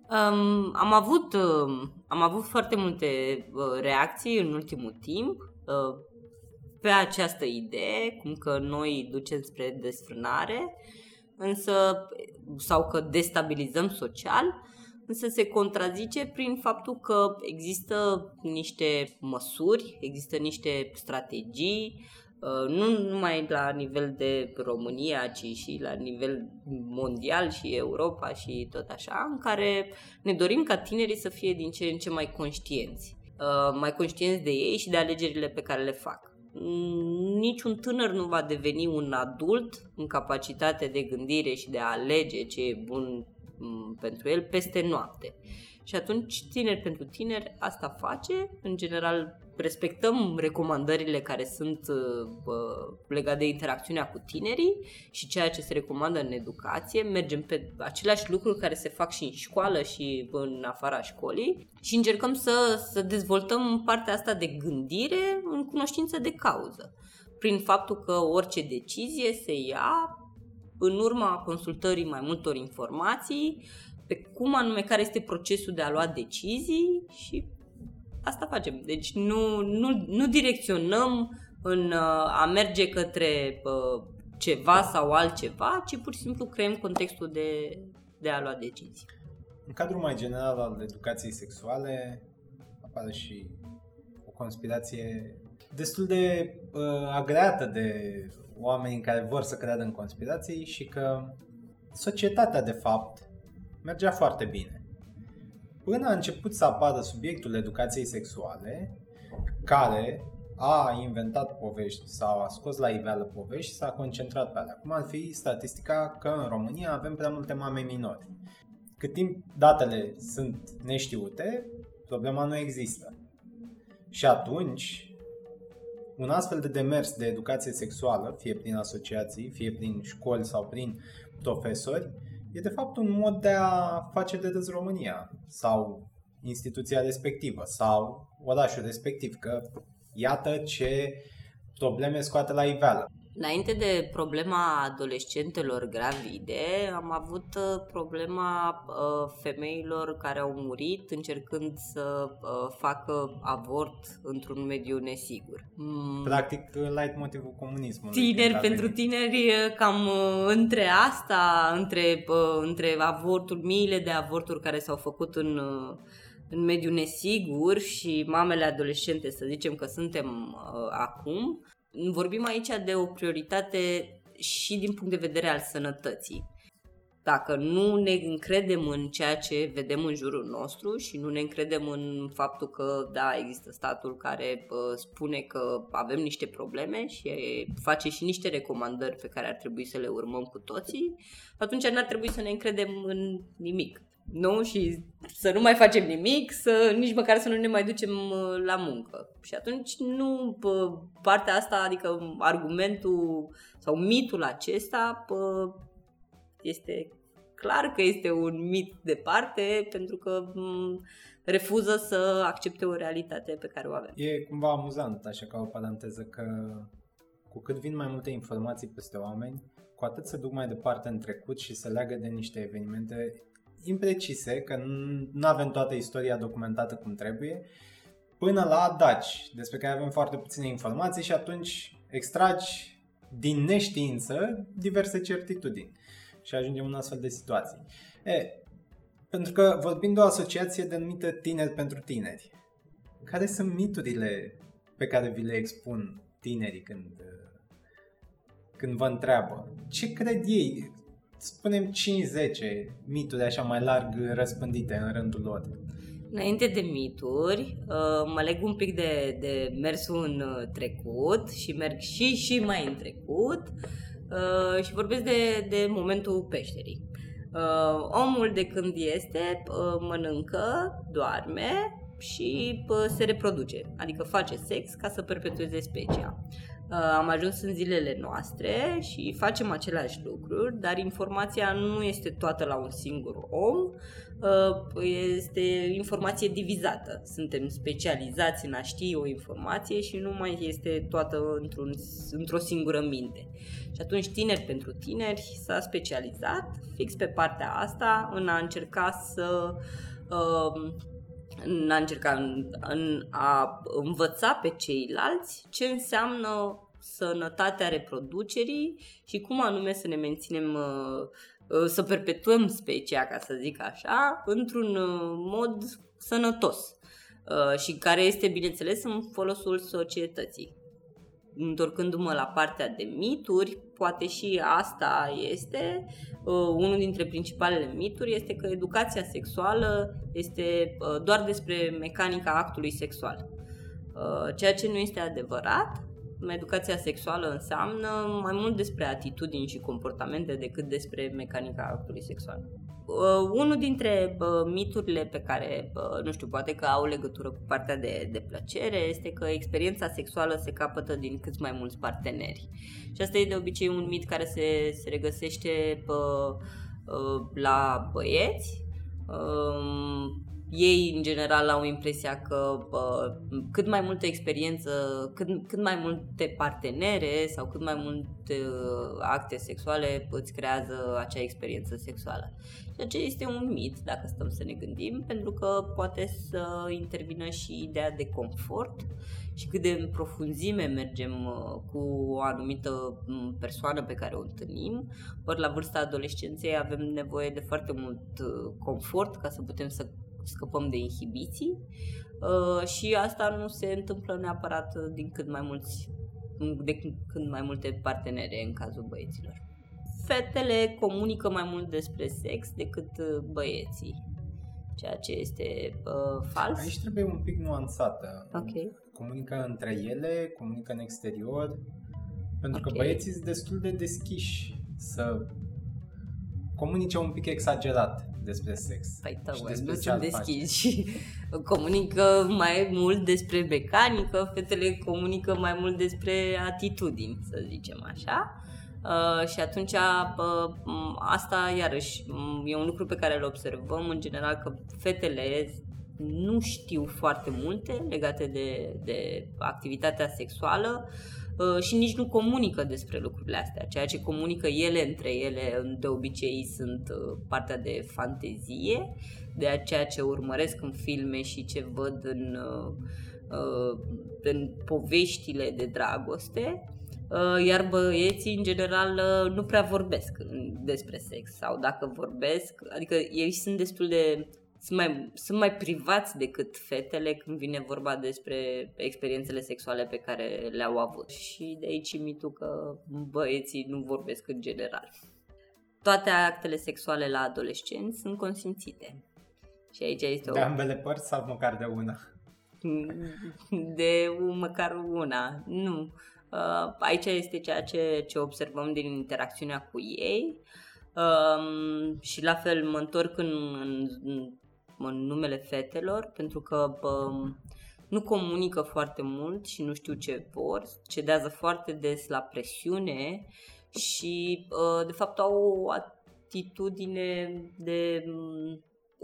Um, am, avut, uh, am avut foarte multe uh, reacții în ultimul timp uh, pe această idee, cum că noi ducem spre desfrânare, însă, sau că destabilizăm social, însă se contrazice prin faptul că există niște măsuri, există niște strategii, Uh, nu numai la nivel de România, ci și la nivel mondial și Europa și tot așa, în care ne dorim ca tinerii să fie din ce în ce mai conștienți. Uh, mai conștienți de ei și de alegerile pe care le fac. Niciun tânăr nu va deveni un adult în capacitate de gândire și de a alege ce e bun mm, pentru el peste noapte. Și atunci, tineri pentru tineri, asta face. În general, respectăm recomandările care sunt uh, legate de interacțiunea cu tinerii și ceea ce se recomandă în educație. Mergem pe aceleași lucruri care se fac și în școală și în afara școlii și încercăm să, să dezvoltăm partea asta de gândire în cunoștință de cauză. Prin faptul că orice decizie se ia în urma consultării mai multor informații, pe cum anume care este procesul de a lua decizii și asta facem. Deci nu, nu, nu direcționăm în uh, a merge către uh, ceva sau altceva, ci pur și simplu creăm contextul de, de a lua decizii. În cadrul mai general al educației sexuale apare și o conspirație destul de uh, agreată de oameni care vor să creadă în conspirații și că societatea de fapt mergea foarte bine. Până a început să apară subiectul educației sexuale, care a inventat povești sau a scos la iveală povești și s-a concentrat pe alea. Cum ar fi statistica că în România avem prea multe mame minori. Cât timp datele sunt neștiute, problema nu există. Și atunci, un astfel de demers de educație sexuală, fie prin asociații, fie prin școli sau prin profesori, e de fapt un mod de a face de râs România sau instituția respectivă sau orașul respectiv, că iată ce probleme scoate la iveală. Înainte de problema adolescentelor gravide, am avut uh, problema uh, femeilor care au murit încercând să uh, facă avort într-un mediu nesigur. Mm. Practic, light motivul comunismului. Tineri pentru tineri, cam între asta, între, între avorturi, miile de avorturi care s-au făcut în în mediu nesigur și mamele adolescente, să zicem că suntem uh, acum, vorbim aici de o prioritate și din punct de vedere al sănătății. Dacă nu ne încredem în ceea ce vedem în jurul nostru și nu ne încredem în faptul că, da, există statul care uh, spune că avem niște probleme și face și niște recomandări pe care ar trebui să le urmăm cu toții, atunci n-ar trebui să ne încredem în nimic nu? Și să nu mai facem nimic, să nici măcar să nu ne mai ducem uh, la muncă. Și atunci nu partea asta, adică argumentul sau mitul acesta este clar că este un mit departe pentru că refuză să accepte o realitate pe care o avem. E cumva amuzant, așa ca o paranteză, că cu cât vin mai multe informații peste oameni, cu atât se duc mai departe în trecut și se leagă de niște evenimente imprecise, că nu avem toată istoria documentată cum trebuie, până la Daci, despre care avem foarte puține informații și atunci extragi din neștiință diverse certitudini și ajungem în astfel de situații. E, pentru că vorbim de o asociație denumită Tineri pentru Tineri. Care sunt miturile pe care vi le expun tinerii când, când vă întreabă? Ce cred ei? Spunem 5-10 mituri așa mai larg răspândite în rândul lor. Înainte de mituri, uh, mă leg un pic de, de mersul în uh, trecut și merg și și mai în trecut uh, și vorbesc de, de momentul peșterii. Omul de când este mănâncă, doarme și se reproduce, adică face sex ca să perpetueze specia. Am ajuns în zilele noastre și facem aceleași lucruri, dar informația nu este toată la un singur om, Uh, este informație divizată. Suntem specializați în a ști o informație și nu mai este toată într-un, într-o singură minte. Și atunci tineri pentru tineri s-a specializat fix pe partea asta în a încerca să uh, în a încerca în, în a învăța pe ceilalți ce înseamnă sănătatea reproducerii și cum anume să ne menținem uh, Uh, să perpetuăm specia, ca să zic așa, într-un uh, mod sănătos uh, și care este, bineînțeles, în folosul societății. Întorcându-mă la partea de mituri, poate și asta este, unul dintre principalele mituri este că educația sexuală este doar despre mecanica actului sexual. Ceea ce nu este adevărat, educația sexuală înseamnă mai mult despre atitudini și comportamente decât despre mecanica actului sexual. Uh, unul dintre uh, miturile pe care, uh, nu știu, poate că au legătură cu partea de, de plăcere este că experiența sexuală se capătă din cât mai mulți parteneri. Și asta e de obicei un mit care se, se regăsește uh, uh, la băieți, uh, ei în general au impresia că uh, cât mai multă experiență, cât, cât mai multe partenere sau cât mai multe uh, acte sexuale îți creează acea experiență sexuală. Ceea ce este un mit, dacă stăm să ne gândim, pentru că poate să intervină și ideea de confort și cât de în profunzime mergem uh, cu o anumită mm, persoană pe care o întâlnim. Ori la vârsta adolescenței avem nevoie de foarte mult uh, confort ca să putem să scăpăm de inhibiții uh, și asta nu se întâmplă neapărat din cât mai mulți de când mai multe partenere în cazul băieților. Fetele comunică mai mult despre sex decât uh, băieții, ceea ce este uh, fals. Aici trebuie un pic nuanțată. Ok. Comunică între ele, comunică în exterior, pentru okay. că băieții sunt destul de deschiși să comunice un pic exagerat despre sex. Păi tău, nu sunt deschiși și comunică mai mult despre mecanică, fetele comunică mai mult despre atitudini, să zicem așa. Uh, și atunci uh, asta iarăși e un lucru pe care îl observăm în general că fetele nu știu foarte multe legate de, de activitatea sexuală Uh, și nici nu comunică despre lucrurile astea. Ceea ce comunică ele între ele de obicei sunt uh, partea de fantezie, de ceea ce urmăresc în filme și ce văd în, uh, în poveștile de dragoste. Iar băieții, în general, nu prea vorbesc despre sex sau dacă vorbesc, adică ei sunt destul de sunt mai, sunt mai privați decât fetele când vine vorba despre experiențele sexuale pe care le-au avut. Și de aici mitul că băieții nu vorbesc în general. Toate actele sexuale la adolescenți sunt consimțite. Și aici este o... De ambele părți sau măcar de una? De măcar una, nu. Uh, aici este ceea ce, ce observăm din interacțiunea cu ei. Um, și la fel mă întorc în, în în numele fetelor, pentru că bă, nu comunică foarte mult și nu știu ce vor, cedează foarte des la presiune și de fapt au o atitudine de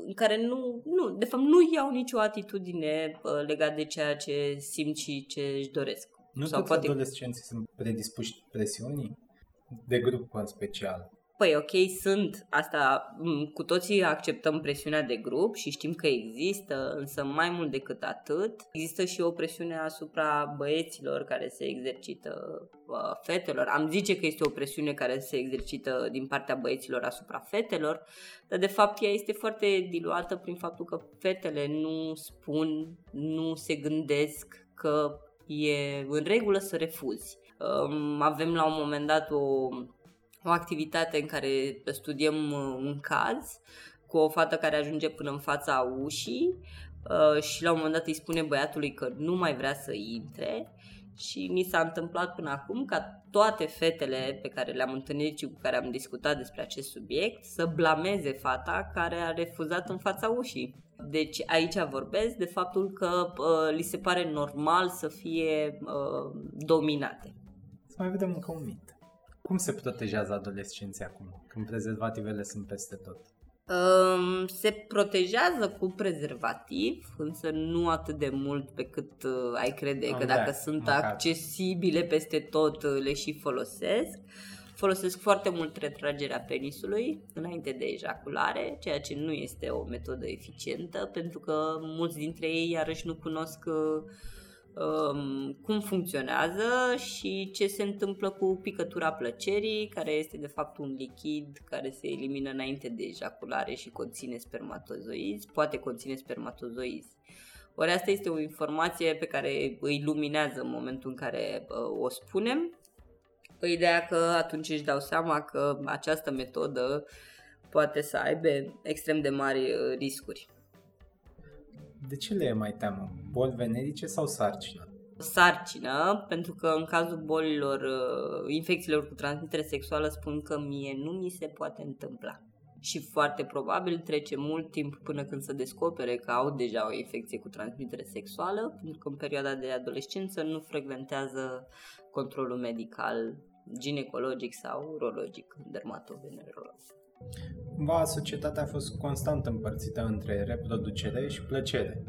în care nu, nu, de fapt nu iau nicio atitudine legat de ceea ce simt și ce își doresc. Nu Sau toți poate... adolescenții sunt predispuși presiunii? De grup în special. Păi ok, sunt asta, cu toții acceptăm presiunea de grup și știm că există, însă mai mult decât atât, există și o presiune asupra băieților care se exercită uh, fetelor. Am zice că este o presiune care se exercită din partea băieților asupra fetelor, dar de fapt ea este foarte diluată prin faptul că fetele nu spun, nu se gândesc că e în regulă să refuzi. Um, avem la un moment dat o o activitate în care studiem uh, un caz cu o fată care ajunge până în fața ușii uh, și la un moment dat îi spune băiatului că nu mai vrea să intre și ni s-a întâmplat până acum ca toate fetele pe care le-am întâlnit și cu care am discutat despre acest subiect să blameze fata care a refuzat în fața ușii. Deci aici vorbesc de faptul că uh, li se pare normal să fie uh, dominate. Să mai vedem încă un mit. Cum se protejează adolescenții acum, când prezervativele sunt peste tot? Um, se protejează cu prezervativ, însă nu atât de mult pe cât uh, ai crede Am că dacă sunt măcar. accesibile peste tot uh, le și folosesc. Folosesc foarte mult retragerea penisului înainte de ejaculare, ceea ce nu este o metodă eficientă, pentru că mulți dintre ei iarăși nu cunosc uh, um, cum funcționează și ce se întâmplă cu picătura plăcerii, care este de fapt un lichid care se elimină înainte de ejaculare și conține spermatozoizi, poate conține spermatozoizi. Ori asta este o informație pe care îi luminează în momentul în care uh, o spunem, cu ideea că atunci își dau seama că această metodă poate să aibă extrem de mari uh, riscuri. De ce le e mai teamă? Boli venerice sau sarcină? sarcină, pentru că în cazul bolilor, uh, infecțiilor cu transmitere sexuală spun că mie nu mi se poate întâmpla. Și foarte probabil trece mult timp până când se descopere că au deja o infecție cu transmitere sexuală, pentru că în perioada de adolescență nu frecventează controlul medical ginecologic sau urologic, dermatovenerolog. Cumva societatea a fost constant împărțită între reproducere și plăcere.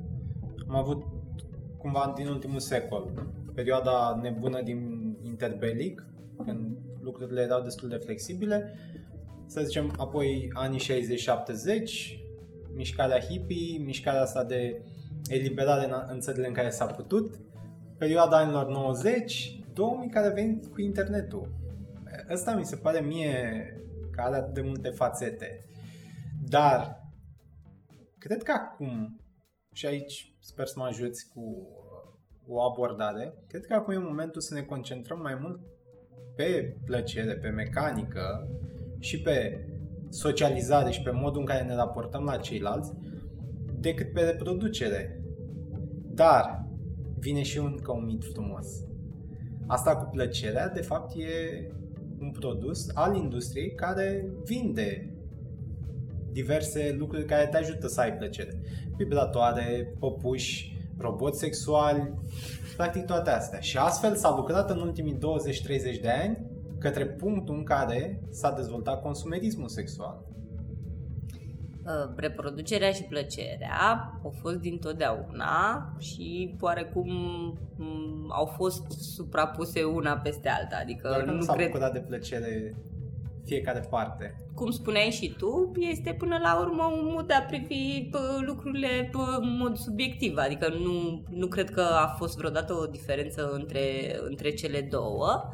Am avut cumva din ultimul secol perioada nebună din interbelic, când lucrurile erau destul de flexibile, să zicem apoi anii 60-70, mișcarea hippie, mișcarea asta de eliberare în țările în care s-a putut, perioada anilor 90, 2000 care a venit cu internetul. Asta mi se pare mie că are atât de multe fațete. Dar cred că acum, și aici sper să mă ajuți cu uh, o abordare, cred că acum e momentul să ne concentrăm mai mult pe plăcere, pe mecanică și pe socializare și pe modul în care ne raportăm la ceilalți decât pe reproducere. Dar vine și un, ca un mit frumos. Asta cu plăcerea, de fapt, e un produs al industriei care vinde diverse lucruri care te ajută să ai plăcere. Vibratoare, păpuși, roboți sexuali, practic toate astea. Și astfel s-a lucrat în ultimii 20-30 de ani către punctul în care s-a dezvoltat consumerismul sexual. Uh, reproducerea și plăcerea au fost dintotdeauna și oarecum mm, au fost suprapuse una peste alta. Adică Doar nu s-a cred... bucurat de plăcere fiecare parte. Cum spuneai și tu, este până la urmă un mod de a privi lucrurile în mod subiectiv. Adică nu, nu cred că a fost vreodată o diferență între, între cele două.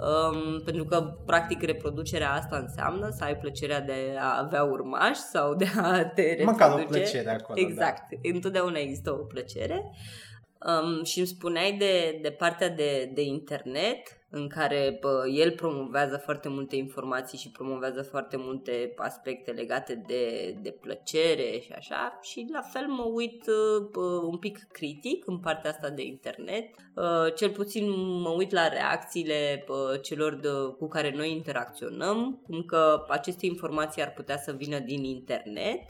Um, pentru că, practic, reproducerea asta înseamnă să ai plăcerea de a avea urmași sau de a te reproduce. Măcar o plăcere acolo, Exact. Da. Întotdeauna există o plăcere. Um, și îmi spuneai de, de partea de, de internet în care bă, el promovează foarte multe informații și promovează foarte multe aspecte legate de, de plăcere și așa și la fel mă uit bă, un pic critic în partea asta de internet. Bă, cel puțin mă uit la reacțiile bă, celor de, cu care noi interacționăm, cum că aceste informații ar putea să vină din internet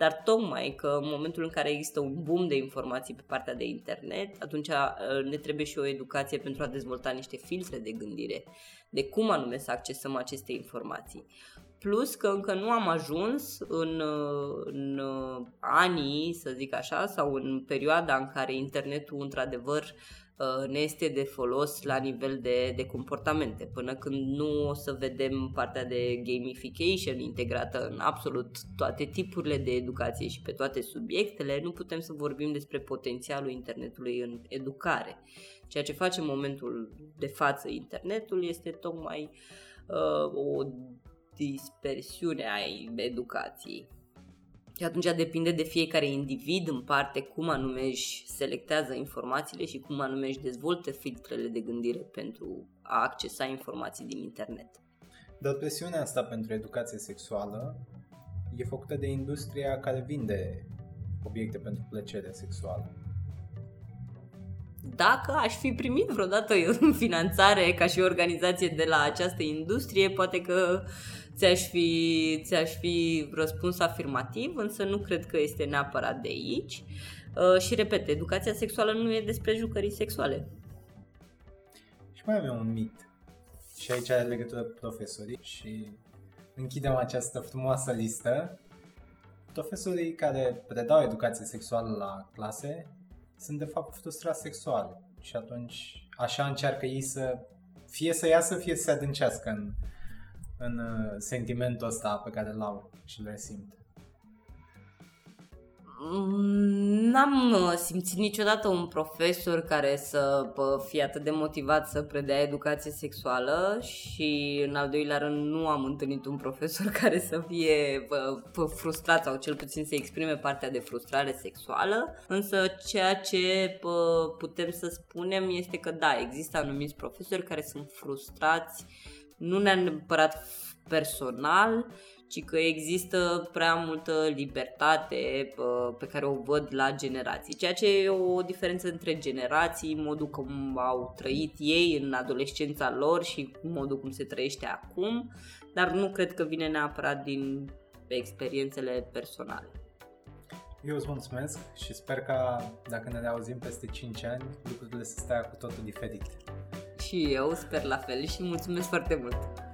dar tocmai că în momentul în care există un boom de informații pe partea de internet, atunci uh, ne trebuie și o educație pentru a dezvolta niște filtre de gândire, de cum anume să accesăm aceste informații. Plus că încă nu am ajuns în, uh, în uh, anii, să zic așa, sau în perioada în care internetul într-adevăr uh, ne este de folos la nivel de, de comportamente. Până când nu o să vedem partea de gamification integrată în absolut toate tipurile de educație și pe toate subiectele, nu putem să vorbim despre potențialul internetului în educare. Ceea ce face în momentul de față internetul este tocmai uh, o dispersiune a educației. Și atunci depinde de fiecare individ în parte cum anume își selectează informațiile și cum anume își dezvoltă filtrele de gândire pentru a accesa informații din internet. Dar presiunea asta pentru educație sexuală e făcută de industria care vinde obiecte pentru plăcere sexuală. Dacă aș fi primit vreodată în finanțare ca și organizație de la această industrie, poate că ți-aș fi, ți-aș fi răspuns afirmativ, însă nu cred că este neapărat de aici. Uh, și repet, educația sexuală nu e despre jucării sexuale. Și mai avem un mit. Și aici are legătură cu profesorii și închidem această frumoasă listă. Profesorii care predau educație sexuală la clase sunt de fapt frustrați sexual și atunci așa încearcă ei să fie să iasă, fie să se adâncească în, în uh, sentimentul ăsta pe care îl au și le simt. Mm, n-am uh, simțit niciodată un profesor care să fie atât de motivat să predea educație sexuală și în al doilea rând nu am întâlnit un profesor care să fie frustrat sau cel puțin să exprime partea de frustrare sexuală, însă ceea ce putem să spunem este că da, există anumiți profesori care sunt frustrați nu neapărat personal, ci că există prea multă libertate pe care o văd la generații, ceea ce e o diferență între generații, modul cum au trăit ei în adolescența lor și modul cum se trăiește acum, dar nu cred că vine neapărat din experiențele personale. Eu îți mulțumesc și sper că dacă ne auzim peste 5 ani, lucrurile să stea cu totul diferit. Și eu sper la fel și mulțumesc foarte mult!